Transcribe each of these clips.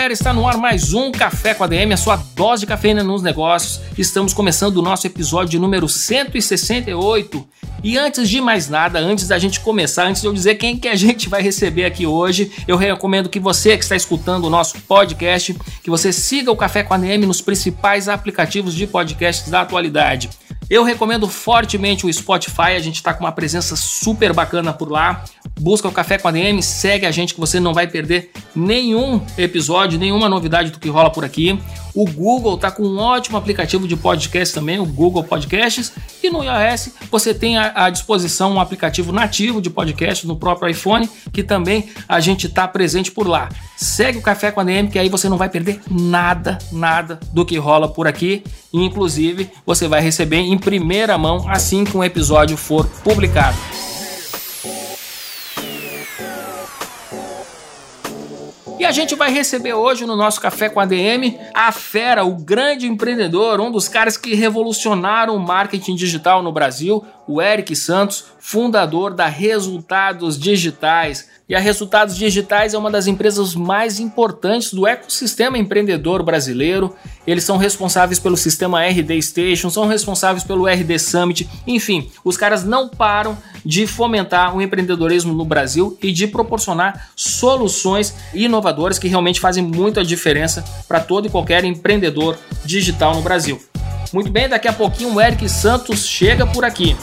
Galera, está no ar mais um Café com a DM, a sua dose de cafeína nos negócios. Estamos começando o nosso episódio número 168. E antes de mais nada, antes da gente começar, antes de eu dizer quem que a gente vai receber aqui hoje, eu recomendo que você que está escutando o nosso podcast, que você siga o Café com a DM nos principais aplicativos de podcasts da atualidade. Eu recomendo fortemente o Spotify, a gente está com uma presença super bacana por lá. Busca o Café com a DM, segue a gente que você não vai perder nenhum episódio, nenhuma novidade do que rola por aqui. O Google está com um ótimo aplicativo de podcast também, o Google Podcasts. E no iOS você tem à disposição um aplicativo nativo de podcast no próprio iPhone, que também a gente está presente por lá. Segue o Café com a DM, que aí você não vai perder nada, nada do que rola por aqui. Inclusive, você vai receber em primeira mão assim que um episódio for publicado. E a gente vai receber hoje no nosso Café com a DM a fera, o grande empreendedor, um dos caras que revolucionaram o marketing digital no Brasil, o Eric Santos, fundador da Resultados Digitais. E a Resultados Digitais é uma das empresas mais importantes do ecossistema empreendedor brasileiro. Eles são responsáveis pelo sistema RD Station, são responsáveis pelo RD Summit. Enfim, os caras não param de fomentar o empreendedorismo no Brasil e de proporcionar soluções inovadoras que realmente fazem muita diferença para todo e qualquer empreendedor digital no Brasil. Muito bem, daqui a pouquinho o Eric Santos chega por aqui.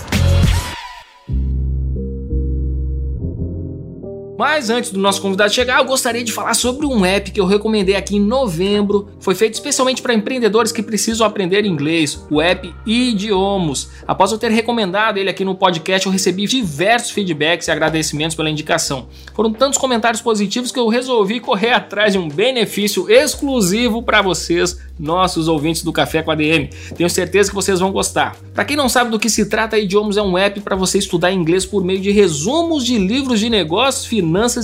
Mas antes do nosso convidado chegar, eu gostaria de falar sobre um app que eu recomendei aqui em novembro. Foi feito especialmente para empreendedores que precisam aprender inglês, o app Idiomos. Após eu ter recomendado ele aqui no podcast, eu recebi diversos feedbacks e agradecimentos pela indicação. Foram tantos comentários positivos que eu resolvi correr atrás de um benefício exclusivo para vocês nossos ouvintes do Café com a DM. Tenho certeza que vocês vão gostar. Para quem não sabe do que se trata, Idiomas é um app para você estudar inglês por meio de resumos de livros de negócios,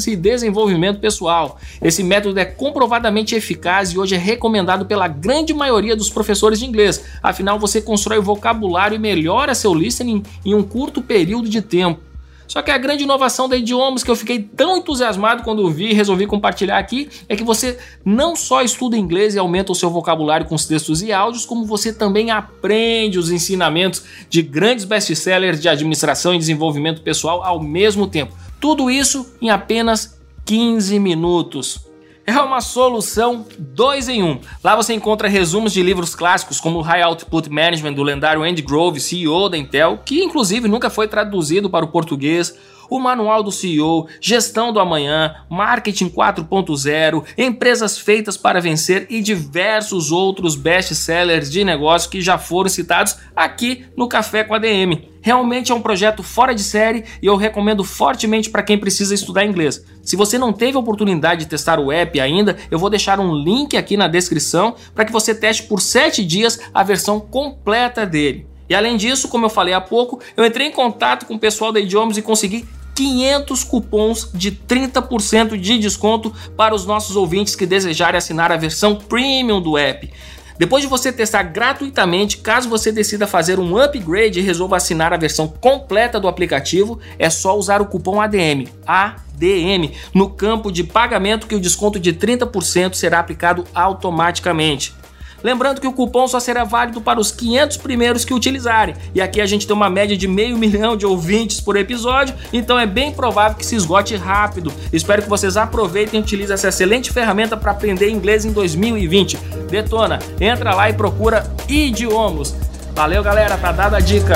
e desenvolvimento pessoal. Esse método é comprovadamente eficaz e hoje é recomendado pela grande maioria dos professores de inglês. Afinal, você constrói vocabulário e melhora seu listening em um curto período de tempo. Só que a grande inovação da Idiomas que eu fiquei tão entusiasmado quando vi e resolvi compartilhar aqui é que você não só estuda inglês e aumenta o seu vocabulário com os textos e áudios, como você também aprende os ensinamentos de grandes best-sellers de administração e desenvolvimento pessoal ao mesmo tempo. Tudo isso em apenas 15 minutos é uma solução 2 em 1. Um. Lá você encontra resumos de livros clássicos como High Output Management do lendário Andy Grove, CEO da Intel, que inclusive nunca foi traduzido para o português, o Manual do CEO, Gestão do Amanhã, Marketing 4.0, Empresas Feitas para Vencer e diversos outros best-sellers de negócio que já foram citados aqui no Café com a DM. Realmente é um projeto fora de série e eu recomendo fortemente para quem precisa estudar inglês. Se você não teve a oportunidade de testar o app ainda, eu vou deixar um link aqui na descrição para que você teste por 7 dias a versão completa dele. E além disso, como eu falei há pouco, eu entrei em contato com o pessoal da Idiomas e consegui 500 cupons de 30% de desconto para os nossos ouvintes que desejarem assinar a versão premium do app. Depois de você testar gratuitamente, caso você decida fazer um upgrade e resolva assinar a versão completa do aplicativo, é só usar o cupom ADM, ADM, no campo de pagamento que o desconto de 30% será aplicado automaticamente. Lembrando que o cupom só será válido para os 500 primeiros que utilizarem. E aqui a gente tem uma média de meio milhão de ouvintes por episódio, então é bem provável que se esgote rápido. Espero que vocês aproveitem e utilizem essa excelente ferramenta para aprender inglês em 2020. Detona, entra lá e procura idiomas. Valeu, galera, tá dada a dica.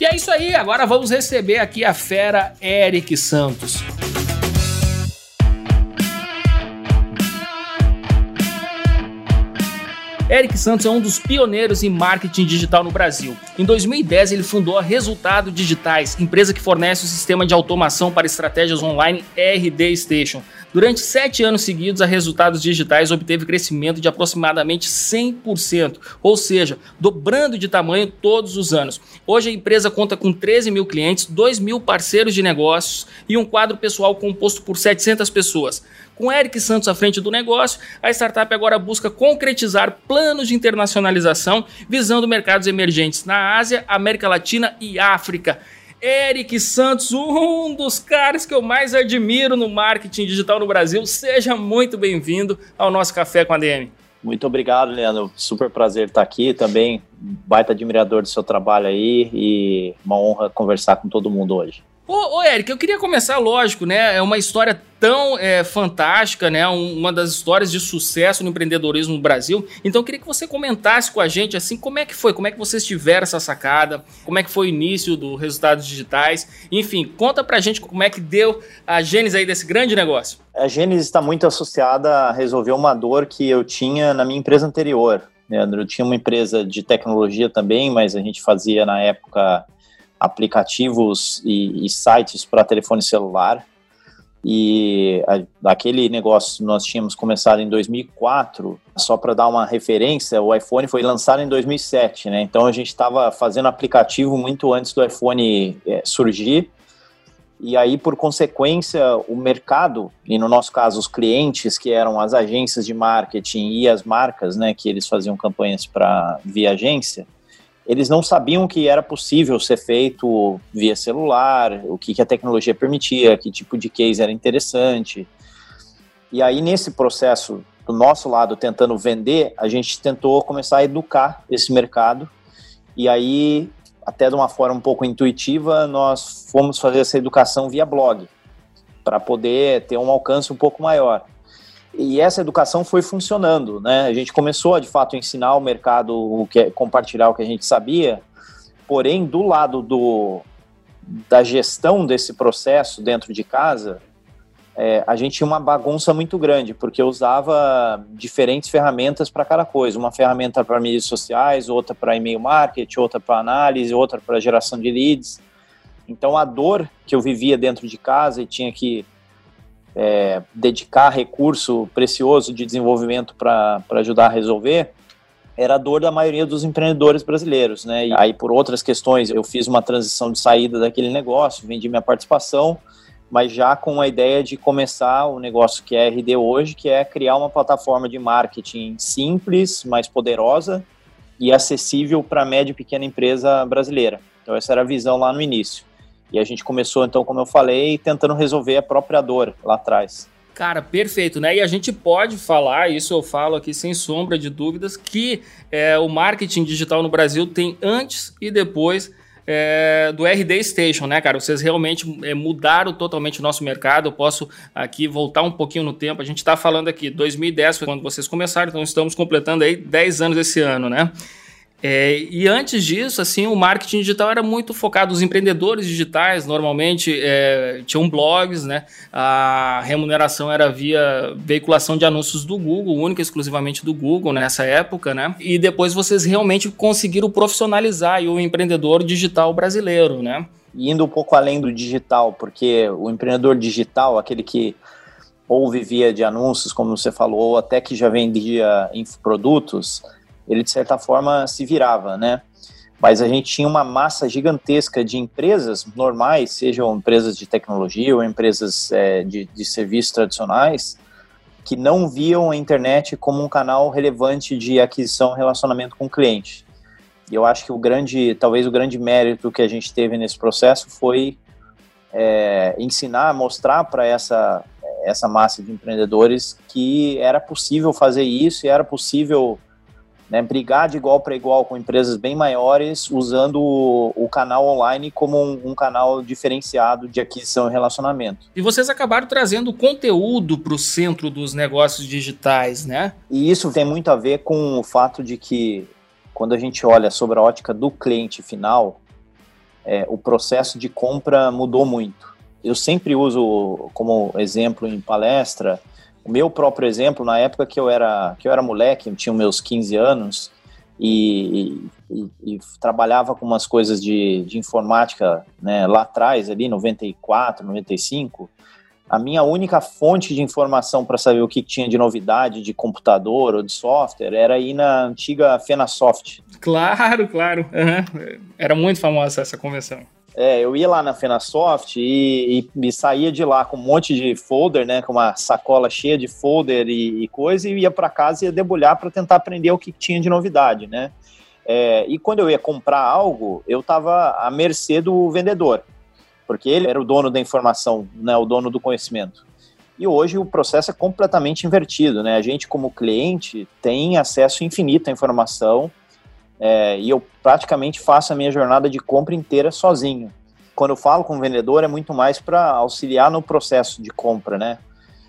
E é isso aí, agora vamos receber aqui a fera Eric Santos. Eric Santos é um dos pioneiros em marketing digital no Brasil. Em 2010, ele fundou a Resultado Digitais, empresa que fornece o sistema de automação para estratégias online RD Station. Durante sete anos seguidos, a Resultados Digitais obteve crescimento de aproximadamente 100%, ou seja, dobrando de tamanho todos os anos. Hoje a empresa conta com 13 mil clientes, 2 mil parceiros de negócios e um quadro pessoal composto por 700 pessoas. Com Eric Santos à frente do negócio, a startup agora busca concretizar planos de internacionalização visando mercados emergentes na Ásia, América Latina e África. Eric Santos, um dos caras que eu mais admiro no marketing digital no Brasil. Seja muito bem-vindo ao nosso Café com a DM. Muito obrigado, Leandro. Super prazer estar aqui também. Baita admirador do seu trabalho aí e uma honra conversar com todo mundo hoje. Ô, ô Eric, eu queria começar, lógico, né? É uma história tão é, fantástica, né? uma das histórias de sucesso no empreendedorismo no Brasil. Então eu queria que você comentasse com a gente assim como é que foi, como é que vocês tiveram essa sacada, como é que foi o início do Resultados Digitais. Enfim, conta pra gente como é que deu a gênese aí desse grande negócio. A gênese está muito associada a resolver uma dor que eu tinha na minha empresa anterior. Leandro, eu tinha uma empresa de tecnologia também, mas a gente fazia na época aplicativos e, e sites para telefone celular. E a, aquele negócio nós tínhamos começado em 2004, só para dar uma referência, o iPhone foi lançado em 2007, né? Então a gente estava fazendo aplicativo muito antes do iPhone é, surgir. E aí, por consequência, o mercado, e no nosso caso os clientes, que eram as agências de marketing e as marcas, né, que eles faziam campanhas para via agência, eles não sabiam que era possível ser feito via celular, o que, que a tecnologia permitia, que tipo de case era interessante. E aí, nesse processo, do nosso lado, tentando vender, a gente tentou começar a educar esse mercado. E aí, até de uma forma um pouco intuitiva, nós fomos fazer essa educação via blog, para poder ter um alcance um pouco maior. E essa educação foi funcionando, né? A gente começou de fato, ensinar o mercado, o que, é, compartilhar o que a gente sabia, porém, do lado do, da gestão desse processo dentro de casa, é, a gente tinha uma bagunça muito grande, porque eu usava diferentes ferramentas para cada coisa. Uma ferramenta para mídias sociais, outra para e-mail marketing, outra para análise, outra para geração de leads. Então, a dor que eu vivia dentro de casa e tinha que é, dedicar recurso precioso de desenvolvimento para ajudar a resolver, era a dor da maioria dos empreendedores brasileiros, né? E aí, por outras questões, eu fiz uma transição de saída daquele negócio, vendi minha participação, mas já com a ideia de começar o negócio que é RD hoje, que é criar uma plataforma de marketing simples, mais poderosa e acessível para a média e pequena empresa brasileira. Então, essa era a visão lá no início. E a gente começou, então, como eu falei, tentando resolver a própria dor lá atrás. Cara, perfeito, né? E a gente pode falar, isso eu falo aqui sem sombra de dúvidas, que é, o marketing digital no Brasil tem antes e depois é, do RD Station, né, cara? Vocês realmente é, mudaram totalmente o nosso mercado. Eu posso aqui voltar um pouquinho no tempo. A gente está falando aqui, 2010 foi quando vocês começaram, então estamos completando aí 10 anos esse ano, né? É, e antes disso, assim, o marketing digital era muito focado. Os empreendedores digitais normalmente é, tinham blogs, né? A remuneração era via veiculação de anúncios do Google, única e exclusivamente do Google nessa época, né? E depois vocês realmente conseguiram profissionalizar o empreendedor digital brasileiro, né? Indo um pouco além do digital, porque o empreendedor digital, aquele que ou vivia de anúncios, como você falou, ou até que já vendia infoprodutos, ele de certa forma se virava, né? Mas a gente tinha uma massa gigantesca de empresas normais, sejam empresas de tecnologia ou empresas é, de, de serviços tradicionais, que não viam a internet como um canal relevante de aquisição relacionamento com o cliente. E eu acho que o grande, talvez o grande mérito que a gente teve nesse processo foi é, ensinar, mostrar para essa, essa massa de empreendedores que era possível fazer isso e era possível né, brigar de igual para igual com empresas bem maiores, usando o, o canal online como um, um, canal diferenciado de aquisição e relacionamento. E vocês acabaram trazendo conteúdo para o centro dos negócios digitais, né? E isso tem muito a ver com o fato de que, quando a gente olha sobre a ótica do cliente final, é, o processo de compra mudou muito. Eu sempre uso como exemplo em palestra O meu próprio exemplo, na época que eu era, que eu era moleque, eu tinha meus 15 anos, e, e, e, trabalhava com umas coisas de, de informática né, lá atrás, ali 94, 95, a minha única fonte de informação para saber o que tinha de novidade de computador ou de software era ir na antiga Fenasoft. Claro, claro. Uhum. Era muito famosa essa convenção. É, eu ia lá na Fenasoft e, e, e, saía de lá com um monte de folder, né, com uma sacola cheia de folder e, e coisa, e ia para casa e ia debulhar para tentar aprender o que tinha de novidade, né. É, e quando eu ia comprar algo, eu estava à mercê do vendedor, porque ele era o dono da informação, né, o dono do conhecimento. E hoje o processo é completamente invertido, né? A gente, como cliente, tem acesso infinito à informação é, e eu praticamente faço a minha jornada de compra inteira sozinho. Quando eu falo com o vendedor, é muito mais para auxiliar no processo de compra, né?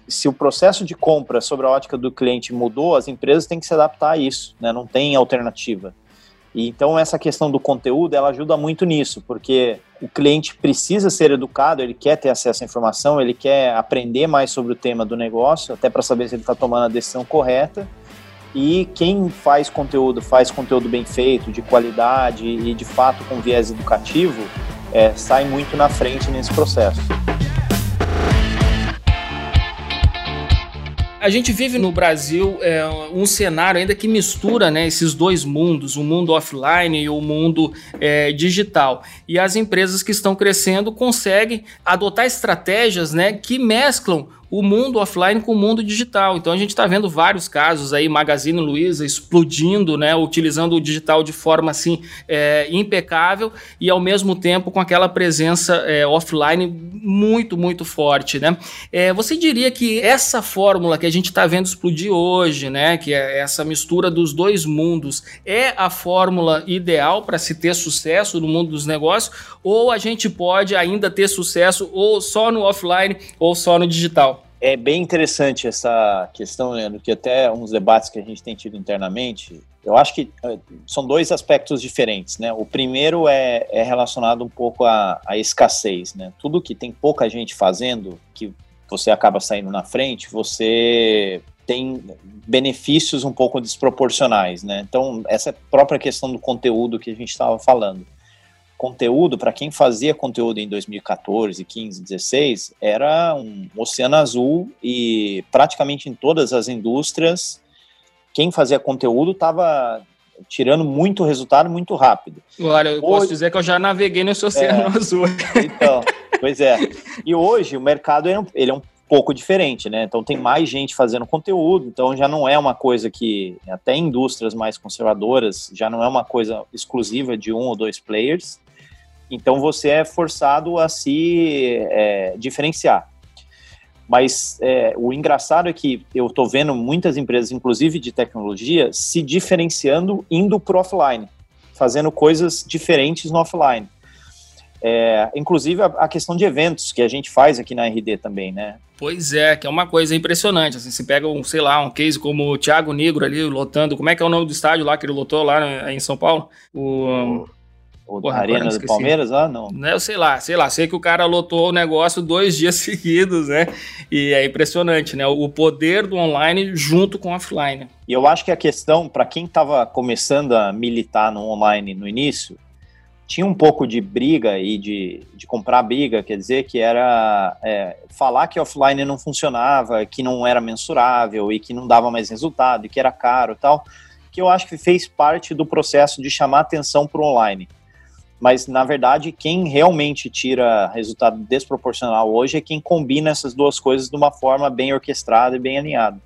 Se o processo de compra sobre a ótica do cliente mudou, as empresas têm que se adaptar a isso, né? Não tem alternativa. E então essa questão do conteúdo, ela ajuda muito nisso, porque o cliente precisa ser educado, ele quer ter acesso à informação, ele quer aprender mais sobre o tema do negócio, até para saber se ele está tomando a decisão correta. E quem faz conteúdo, faz conteúdo bem feito, de qualidade e de fato com viés educativo, é, sai muito na frente nesse processo. a gente vive no Brasil é, um cenário ainda que mistura né, esses dois mundos, o mundo offline e o mundo é, digital. E as empresas que estão crescendo conseguem adotar estratégias né, que mesclam o mundo offline com o mundo digital. Então a gente está vendo vários casos aí, Magazine Luiza explodindo, né, utilizando o digital de forma assim é, impecável e ao mesmo tempo com aquela presença é, offline muito, muito forte, né? É, você diria que essa fórmula que a gente está vendo explodir hoje, né, que é essa mistura dos dois mundos, é a fórmula ideal para se ter sucesso no mundo dos negócios ou a gente pode ainda ter sucesso ou só no offline ou só no digital? É bem interessante essa questão, Leandro, que até uns debates que a gente tem tido internamente, eu acho que eh, são dois aspectos diferentes, né? O primeiro é, é relacionado um pouco à, à, escassez, né? Tudo que tem pouca gente fazendo, que você acaba saindo na frente, você tem benefícios um pouco desproporcionais, né? Então, essa própria questão do conteúdo que a gente estava falando conteúdo, para quem fazia conteúdo em 2014, 15, 16, era um oceano azul e praticamente em todas as indústrias, quem fazia conteúdo estava tirando muito resultado muito rápido. Olha, eu hoje, posso dizer que eu já naveguei nesse oceano é, azul. Então, pois é. E hoje o mercado ele é, um, ele é um pouco diferente, né? Então tem mais gente fazendo conteúdo, então já não é uma coisa que até indústrias mais conservadoras já não é uma coisa exclusiva de um ou dois players. Então você é forçado a se é, diferenciar. Mas é, o engraçado é que eu estou vendo muitas empresas, inclusive de tecnologia, se diferenciando indo para offline, fazendo coisas diferentes no offline. É, inclusive a, a, questão de eventos que a gente faz aqui na RD também, né? Pois é, que é uma coisa impressionante. Assim, você pega um, sei lá, um case como o Thiago Negro ali lotando. Como é que é o nome do estádio lá que ele lotou lá né, em São Paulo? O. Ou Porra, Arena do Palmeiras lá, não? não? Eu sei lá, sei lá, sei que o cara lotou o negócio dois dias seguidos, né? E é impressionante, né? O poder do online junto com o offline. E eu acho que a questão, para quem estava começando a militar no online no início, tinha um pouco de briga e de, de comprar briga, quer dizer, que era é, falar que offline não funcionava, que não era mensurável e que não dava mais resultado e que era caro e tal, que eu acho que fez parte do processo de chamar atenção para o online mas na verdade quem realmente tira resultado desproporcional hoje é quem combina essas duas coisas de uma forma bem orquestrada e bem alinhada.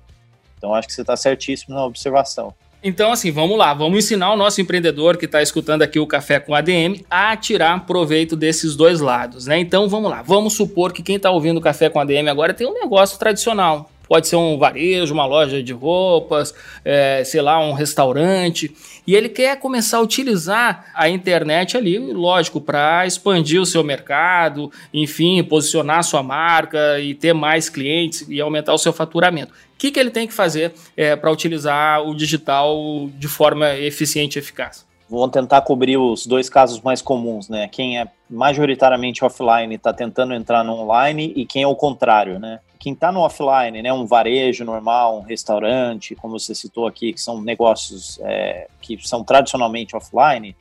Então acho que você está certíssimo na observação. Então, assim, vamos lá, vamos ensinar o nosso empreendedor que está escutando aqui o Café com ADM a tirar proveito desses dois lados, né? Então, vamos lá, vamos supor que quem está ouvindo o Café com ADM agora tem um negócio tradicional, pode ser um varejo, uma loja de roupas, é, sei lá, um restaurante. E ele quer começar a utilizar a internet ali, lógico, para expandir o seu mercado, enfim, posicionar a sua marca e ter mais clientes e aumentar o seu faturamento. O que, que ele tem que fazer é, para utilizar o digital de forma eficiente e eficaz? Vamos tentar cobrir os dois casos mais comuns, né? Quem é majoritariamente offline está tentando entrar no online e quem é o contrário, né? quem está no offline, né, um varejo normal, um restaurante, como você citou aqui, que são negócios é, que são tradicionalmente offline,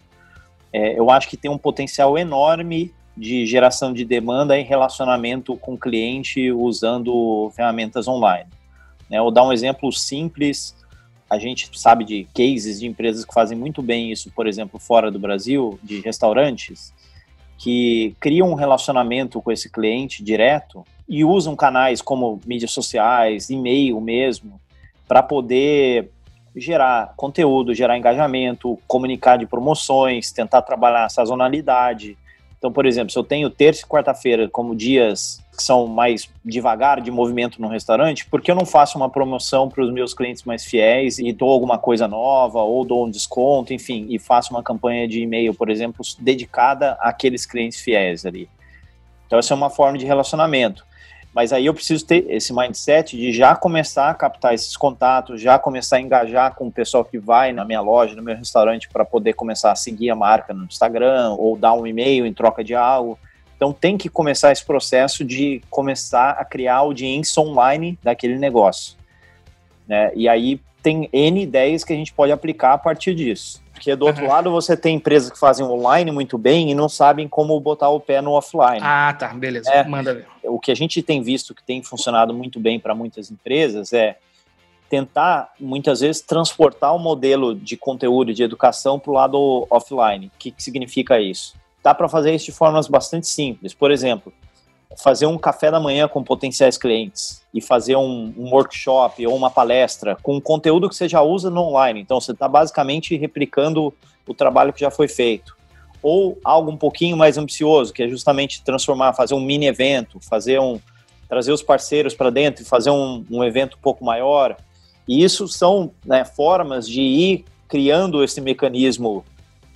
é, eu acho que tem um potencial enorme de geração de demanda e relacionamento com o cliente usando ferramentas online. Né, vou dar um exemplo simples. A gente sabe de cases de empresas que fazem muito bem isso, por exemplo, fora do Brasil, de restaurantes, que criam um relacionamento com esse cliente direto e usam canais como mídias sociais, e-mail mesmo, para poder gerar conteúdo, gerar engajamento, comunicar de promoções, tentar trabalhar sazonalidade. Então, por exemplo, se eu tenho terça e quarta-feira como dias que são mais devagar de movimento no restaurante, por que eu não faço uma promoção para os meus clientes mais fiéis e dou alguma coisa nova ou dou um desconto, enfim, e faço uma campanha de e-mail, por exemplo, dedicada àqueles clientes fiéis ali. Então, essa é uma forma de relacionamento. Mas aí eu preciso ter esse mindset de já começar a captar esses contatos, já começar a engajar com o pessoal que vai na minha loja, no meu restaurante, para poder começar a seguir a marca no Instagram ou dar um e-mail em troca de algo. Então tem que começar esse processo de começar a criar audiência online daquele negócio. Né? E aí tem N ideias que a gente pode aplicar a partir disso. Porque do outro uhum. lado você tem empresas que fazem online muito bem e não sabem como botar o pé no offline. Ah, tá, beleza. É, Manda ver. O que a gente tem visto que tem funcionado muito bem para muitas empresas é tentar muitas vezes transportar o modelo de conteúdo de educação para o lado offline. O que, que significa isso? Dá para fazer isso de formas bastante simples. Por exemplo, fazer um café da manhã com potenciais clientes e fazer um, um, workshop ou uma palestra com conteúdo que você já usa no online. Então, você está basicamente replicando o trabalho que já foi feito. Ou algo um pouquinho mais ambicioso, que é justamente transformar, fazer um mini evento, fazer um trazer os parceiros para dentro e fazer um, um, evento um pouco maior. E isso são né, formas de ir criando esse mecanismo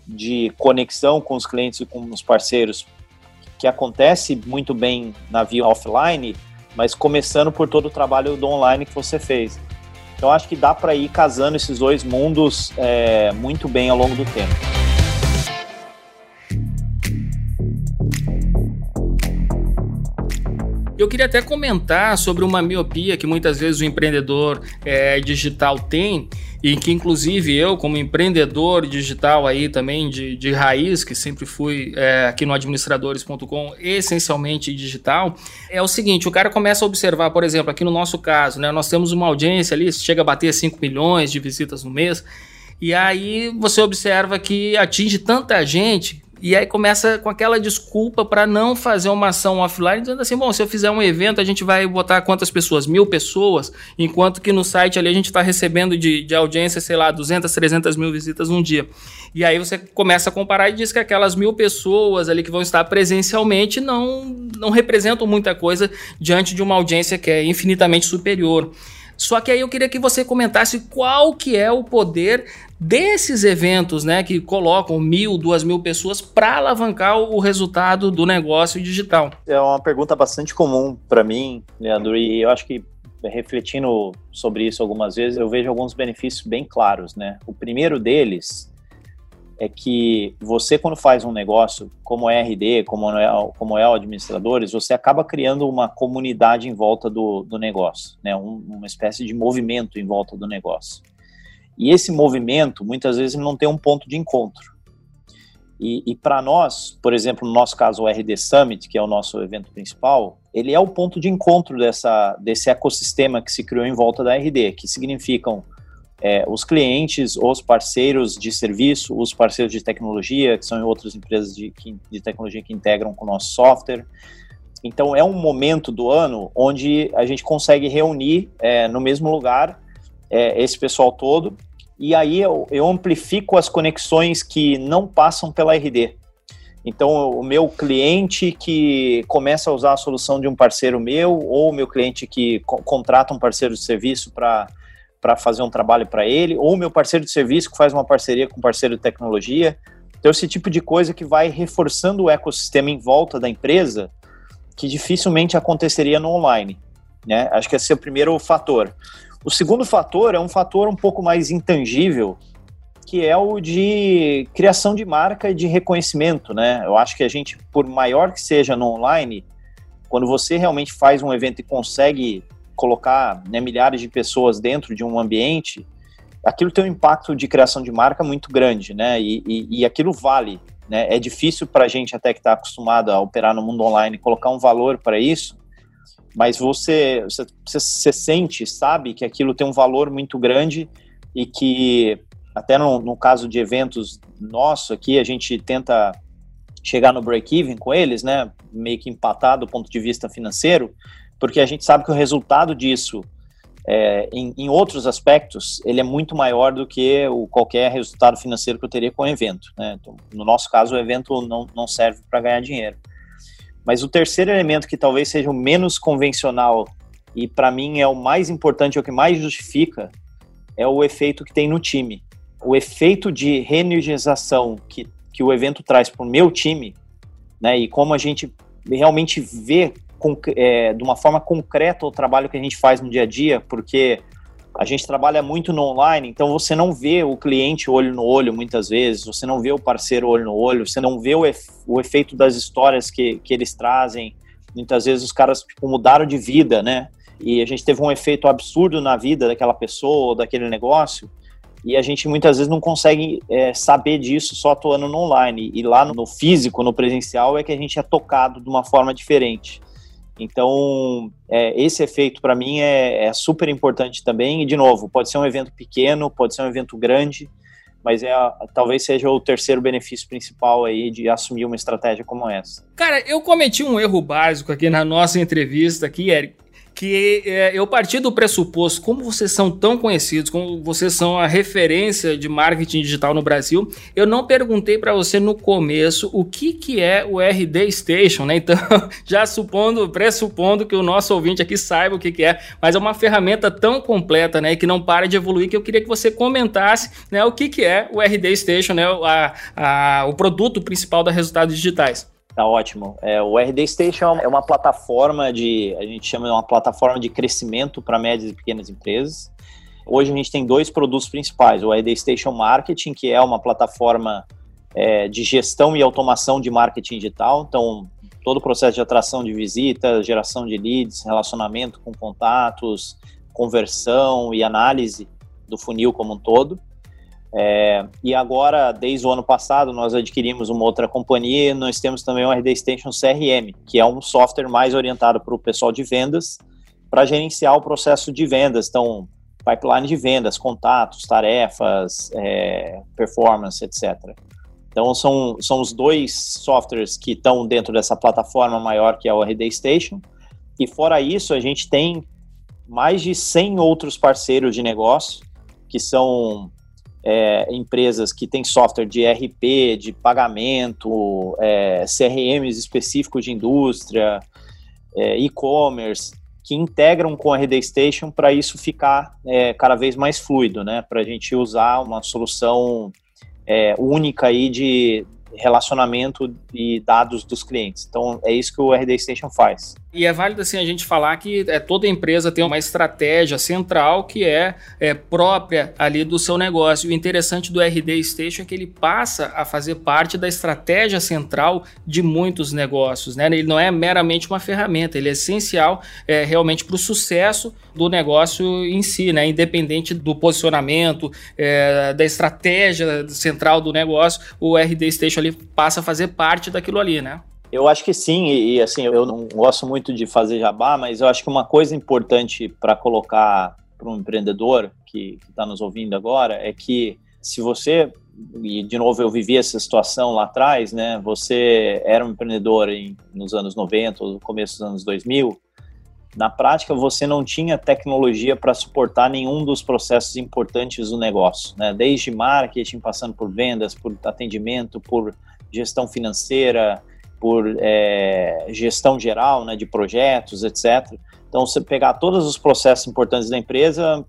de conexão com os clientes e com os parceiros que acontece muito bem na via offline, mas começando por todo o trabalho do online que você fez. Então acho que dá para ir casando esses dois mundos é, muito bem ao longo do tempo. Eu queria até comentar sobre uma miopia que muitas vezes o empreendedor é, digital tem e que inclusive eu, como empreendedor digital aí também de, de raiz, que sempre fui é, aqui no administradores.com essencialmente digital, é o seguinte, o cara começa a observar, por exemplo, aqui no nosso caso, né, nós temos uma audiência ali, chega a bater 5 milhões de visitas no mês, e aí você observa que atinge tanta gente e aí começa com aquela desculpa para não fazer uma ação offline, dizendo assim: bom, se eu fizer um evento, a gente vai botar quantas pessoas? Mil pessoas, enquanto que no site ali a gente está recebendo de, de audiência, sei lá, 200, 300 mil visitas num dia. E aí você começa a comparar e diz que aquelas mil pessoas ali que vão estar presencialmente não, não representam muita coisa diante de uma audiência que é infinitamente superior. Só que aí eu queria que você comentasse qual que é o poder desses eventos, né, que colocam mil, duas mil pessoas para alavancar o resultado do negócio digital. É uma pergunta bastante comum para mim, Leandro, e eu acho que refletindo sobre isso algumas vezes, eu vejo alguns benefícios bem claros, né? O primeiro deles é que você, quando faz um negócio, como é RD, como é, como é o administradores, você acaba criando uma comunidade em volta do, do negócio, né? Um, uma espécie de movimento em volta do negócio. E esse movimento, muitas vezes, não tem um ponto de encontro. E, e para nós, por exemplo, no nosso caso, o RD Summit, que é o nosso evento principal, ele é o ponto de encontro dessa, desse ecossistema que se criou em volta da RD, que significam é, os clientes, os parceiros de serviço, os parceiros de tecnologia, que são outras empresas de, de tecnologia que integram com o nosso software. Então, é um momento do ano onde a gente consegue reunir é, no mesmo lugar é, esse pessoal todo, e aí eu, eu amplifico as conexões que não passam pela RD. Então, o meu cliente que começa a usar a solução de um parceiro meu, ou o meu cliente que co contrata um parceiro de serviço para para fazer um trabalho para ele, ou meu parceiro de serviço que faz uma parceria com parceiro de tecnologia. Então, esse tipo de coisa que vai reforçando o ecossistema em volta da empresa, que dificilmente aconteceria no online. Né? Acho que esse é o primeiro fator. O segundo fator é um fator um pouco mais intangível, que é o de criação de marca e de reconhecimento. Né? Eu acho que a gente, por maior que seja no online, Quando você realmente faz um evento e consegue colocar né, milhares de pessoas dentro de um ambiente, aquilo tem um impacto de criação de marca muito grande, né? E, e, e aquilo vale. Né? É difícil para a gente até que está acostumado a operar no mundo online colocar um valor para isso, mas você, você, você sente, sabe que aquilo tem um valor muito grande e que até no, no caso de eventos nosso aqui a gente tenta chegar no break-even com eles, né? Meio que empatar do ponto de vista financeiro, porque a gente sabe que o resultado disso, é, em, em, outros aspectos, ele é muito maior do que o, qualquer resultado financeiro que eu teria com o evento. Né? Então, no nosso caso, o evento não, não serve para ganhar dinheiro. Mas o terceiro elemento, que talvez seja o menos convencional e para mim é o mais importante, é o que mais justifica, é o efeito que tem no time. O efeito de reenergização que, que o evento traz para o meu time, né, e como a gente realmente vê é, de uma forma concreta o trabalho que a gente faz no dia a dia, porque a gente trabalha muito no online, então você não vê o cliente olho no olho muitas vezes, você não vê o parceiro olho no olho, você não vê o, o efeito das histórias que, que eles trazem. Muitas vezes os caras tipo, mudaram de vida, né? E a gente teve um efeito absurdo na vida daquela pessoa ou daquele negócio, e a gente muitas vezes não consegue é, saber disso só atuando no online. E lá no físico, no presencial, é que a gente é tocado de uma forma diferente. Então, é, esse efeito para mim é, é, super importante também. E, de novo, pode ser um evento pequeno, pode ser um evento grande, mas é talvez seja o terceiro benefício principal aí de assumir uma estratégia como essa. Cara, eu cometi um erro básico aqui na nossa entrevista aqui, Eric que é, eu parti do pressuposto, como vocês são tão conhecidos, como vocês são a referência de marketing digital no Brasil, eu não perguntei para você no começo o que, que é o RD Station, né? Então, já supondo, pressupondo que o nosso ouvinte aqui saiba o que, que é, mas é uma ferramenta tão completa, né, que não para de evoluir, que eu queria que você comentasse, né, o que, que é o RD Station, né, a, a, o produto principal da Resultados Digitais. Tá ótimo. É, o RD Station é uma plataforma de, a gente chama de uma plataforma de crescimento para médias e pequenas empresas. Hoje a gente tem dois produtos principais: o RD Station Marketing, que é uma plataforma é, de gestão e automação de marketing digital. Então, todo o processo de atração de visitas, geração de leads, relacionamento com contatos, conversão e análise do funil como um todo. É, e agora, desde o ano passado, nós adquirimos uma outra companhia e nós temos também o RD Station CRM, que é um software mais orientado para o pessoal de vendas, para gerenciar o processo de vendas. Então, pipeline de vendas, contatos, tarefas, é, performance, etc. Então, são, são os dois softwares que estão dentro dessa plataforma maior que é o RD Station. E fora isso, a gente tem mais de 100 outros parceiros de negócio, que são é, empresas que têm software de RP, de pagamento, é, CRMs específicos de indústria, é, e-commerce, que integram com a RD Station para isso ficar é, cada vez mais fluido, né? Para a gente usar uma solução é, única aí de relacionamento e dados dos clientes. Então é isso que o RD Station faz. E é válido assim a gente falar que é, toda empresa tem uma estratégia central que é, é, própria ali do seu negócio. O interessante do RD Station é que ele passa a fazer parte da estratégia central de muitos negócios. Né? Ele não é meramente uma ferramenta, ele é essencial é, realmente para o sucesso do negócio em si, né? independente do posicionamento, é, da estratégia central do negócio, o RD Station ali passa a fazer parte daquilo ali, né? Eu acho que sim, e, e, assim, eu não gosto muito de fazer jabá, mas eu acho que uma coisa importante para colocar para um empreendedor que está nos ouvindo agora é que se você, e de novo eu vivi essa situação lá atrás, né? Você era um empreendedor em, nos anos 90, no começo dos anos 2000, na prática você não tinha tecnologia para suportar nenhum dos processos importantes do negócio, né? Desde marketing, passando por vendas, por atendimento, por gestão financeira, por é, gestão geral né, de projetos, etc. Então, você pegar todos os processos importantes da empresa,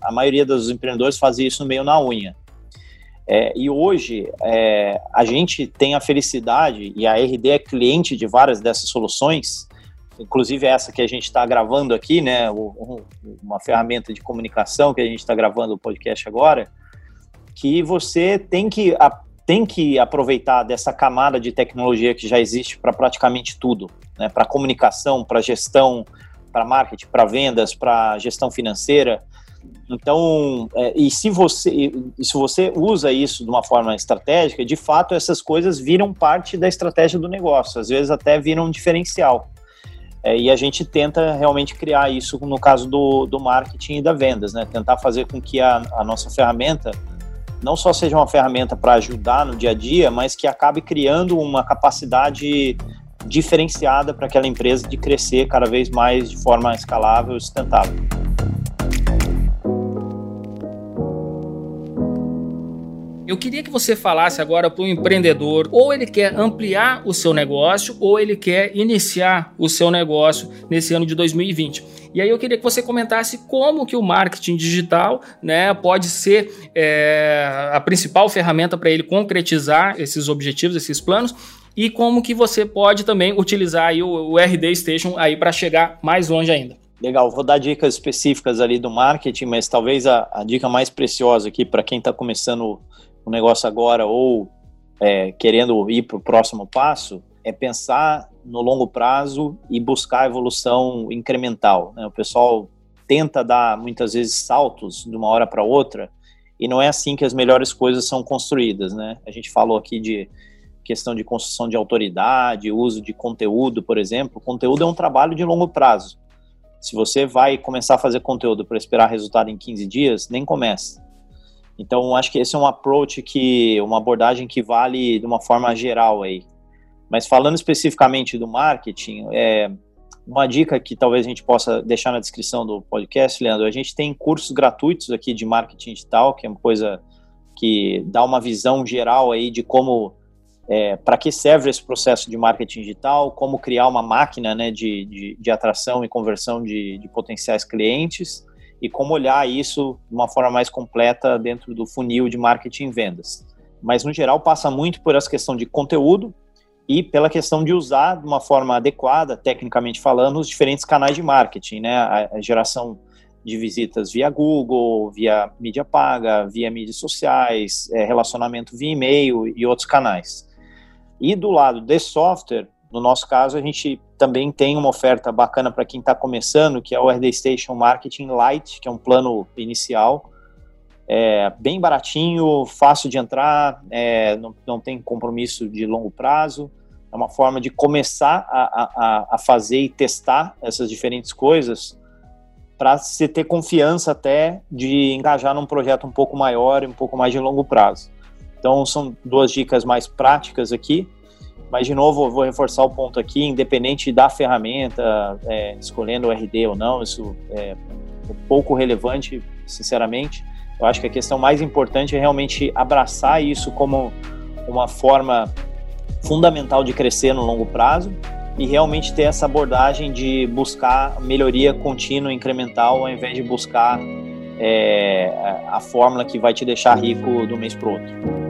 a maioria dos empreendedores fazia isso no meio na unha. É, e hoje, é, a gente tem a felicidade, e a RD é cliente de várias dessas soluções, inclusive essa que a gente está gravando aqui, né, uma ferramenta de comunicação que a gente está gravando o podcast agora, que você tem que tem que aproveitar dessa camada de tecnologia que já existe para praticamente tudo, né? Para comunicação, para gestão, para marketing, para vendas, para gestão financeira. Então, é, e se você, se você usa isso de uma forma estratégica, de fato essas coisas viram parte da estratégia do negócio, às vezes até viram um diferencial. É, e a gente tenta realmente criar isso no caso do, do marketing e da vendas, né? Tentar fazer com que a, a nossa ferramenta não só seja uma ferramenta para ajudar no dia a dia, mas que acabe criando uma capacidade diferenciada para aquela empresa de crescer cada vez mais de forma escalável e sustentável. Eu queria que você falasse agora para o empreendedor, ou ele quer ampliar o seu negócio, ou ele quer iniciar o seu negócio nesse ano de 2020. E aí eu queria que você comentasse como que o marketing digital né, pode ser é, a principal ferramenta para ele concretizar esses objetivos, esses planos, e como que você pode também utilizar o, o RD Station aí para chegar mais longe ainda. Legal, vou dar dicas específicas ali do marketing, mas talvez a, a dica mais preciosa aqui para quem está começando o negócio agora ou é, querendo ir para o próximo passo é pensar no longo prazo e buscar evolução incremental. Né? O pessoal tenta dar muitas vezes saltos de uma hora para outra e não é assim que as melhores coisas são construídas. Né? A gente falou aqui de questão de construção de autoridade, uso de conteúdo, por exemplo. Conteúdo é um trabalho de longo prazo. Se você vai começar a fazer conteúdo para esperar resultado em 15 dias, nem comece. Então, acho que esse é um approach que, uma abordagem que vale de uma forma geral aí. Mas falando especificamente do marketing, é, uma dica que talvez a gente possa deixar na descrição do podcast, Leandro, a gente tem cursos gratuitos aqui de marketing digital, que é uma coisa que dá uma visão geral aí de como, é, para que serve esse processo de marketing digital, como criar uma máquina né, de, de, de atração e conversão de, de potenciais clientes, e como olhar isso de uma forma mais completa dentro do funil de marketing e vendas. Mas, no geral, passa muito por essa questão de conteúdo e pela questão de usar de uma forma adequada, tecnicamente falando, os diferentes canais de marketing, né? A, geração de visitas via Google, via mídia paga, via mídias sociais, é, relacionamento via e-mail e outros canais. E do lado de software, no nosso caso, a gente também tem uma oferta bacana para quem está começando, que é o RD Station Marketing Lite, que é um plano inicial, é, bem baratinho, fácil de entrar, é, não, não tem compromisso de longo prazo, é uma forma de começar a, a, a fazer e testar essas diferentes coisas para você ter confiança até de engajar num projeto um pouco maior e um pouco mais de longo prazo. Então, são duas dicas mais práticas aqui. Mas, de novo, vou reforçar o ponto aqui, independente da ferramenta, é, escolhendo o RD ou não, isso é pouco relevante, sinceramente. Eu acho que a questão mais importante é realmente abraçar isso como uma forma fundamental de crescer no longo prazo e realmente ter essa abordagem de buscar melhoria contínua, incremental, ao invés de buscar é, a fórmula que vai te deixar rico do mês para o outro.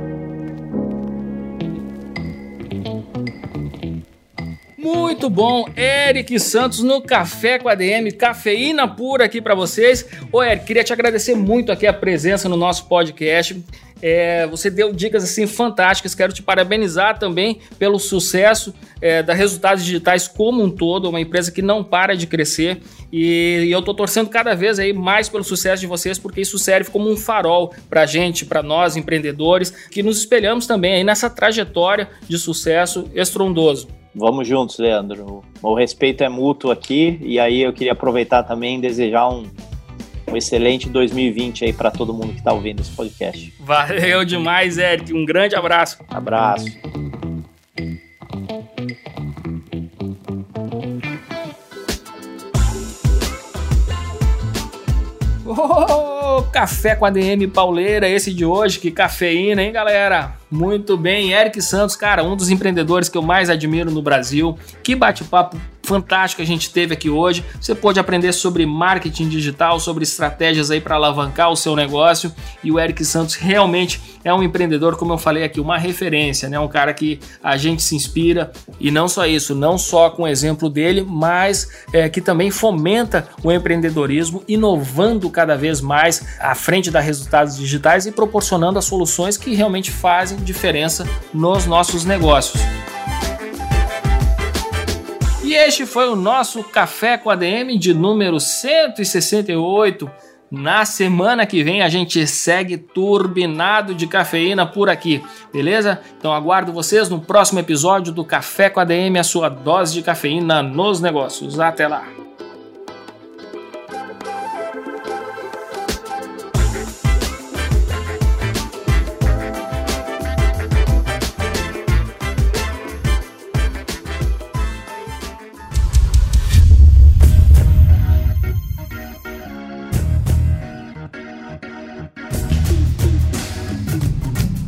Muito bom, Eric Santos no Café com a DM, cafeína pura aqui para vocês. Ô Eric, queria te agradecer muito aqui a presença no nosso podcast. É, você deu dicas assim fantásticas. Quero te parabenizar também pelo sucesso é, da Resultados Digitais como um todo, uma empresa que não para de crescer. E, e eu estou torcendo cada vez aí mais pelo sucesso de vocês, porque isso serve como um farol para a gente, para nós empreendedores, que nos espelhamos também aí nessa trajetória de sucesso estrondoso. Vamos juntos, Leandro. O respeito é mútuo aqui e aí eu queria aproveitar também e desejar um, um excelente 2020 aí para todo mundo que está ouvindo esse podcast. Valeu demais, Eric. Um grande abraço. Abraço. Café com a DM pauleira, esse de hoje, que cafeína, hein, galera? Muito bem, Eric Santos, cara, um dos empreendedores que eu mais admiro no Brasil. Que bate-papo fantástico a gente teve aqui hoje. Você pode aprender sobre marketing digital, sobre estratégias aí para alavancar o seu negócio. E o Eric Santos realmente é um empreendedor, como eu falei aqui, uma referência, né? Um cara que a gente se inspira e não só isso, não só com o exemplo dele, mas é, que também fomenta o empreendedorismo, inovando cada vez mais à frente da resultados digitais e proporcionando as soluções que realmente fazem diferença nos nossos negócios. E este foi o nosso Café com ADM de número 168. Na semana que vem a gente segue turbinado de cafeína por aqui, beleza? Então aguardo vocês no próximo episódio do Café com ADM, a sua dose de cafeína nos negócios. Até lá!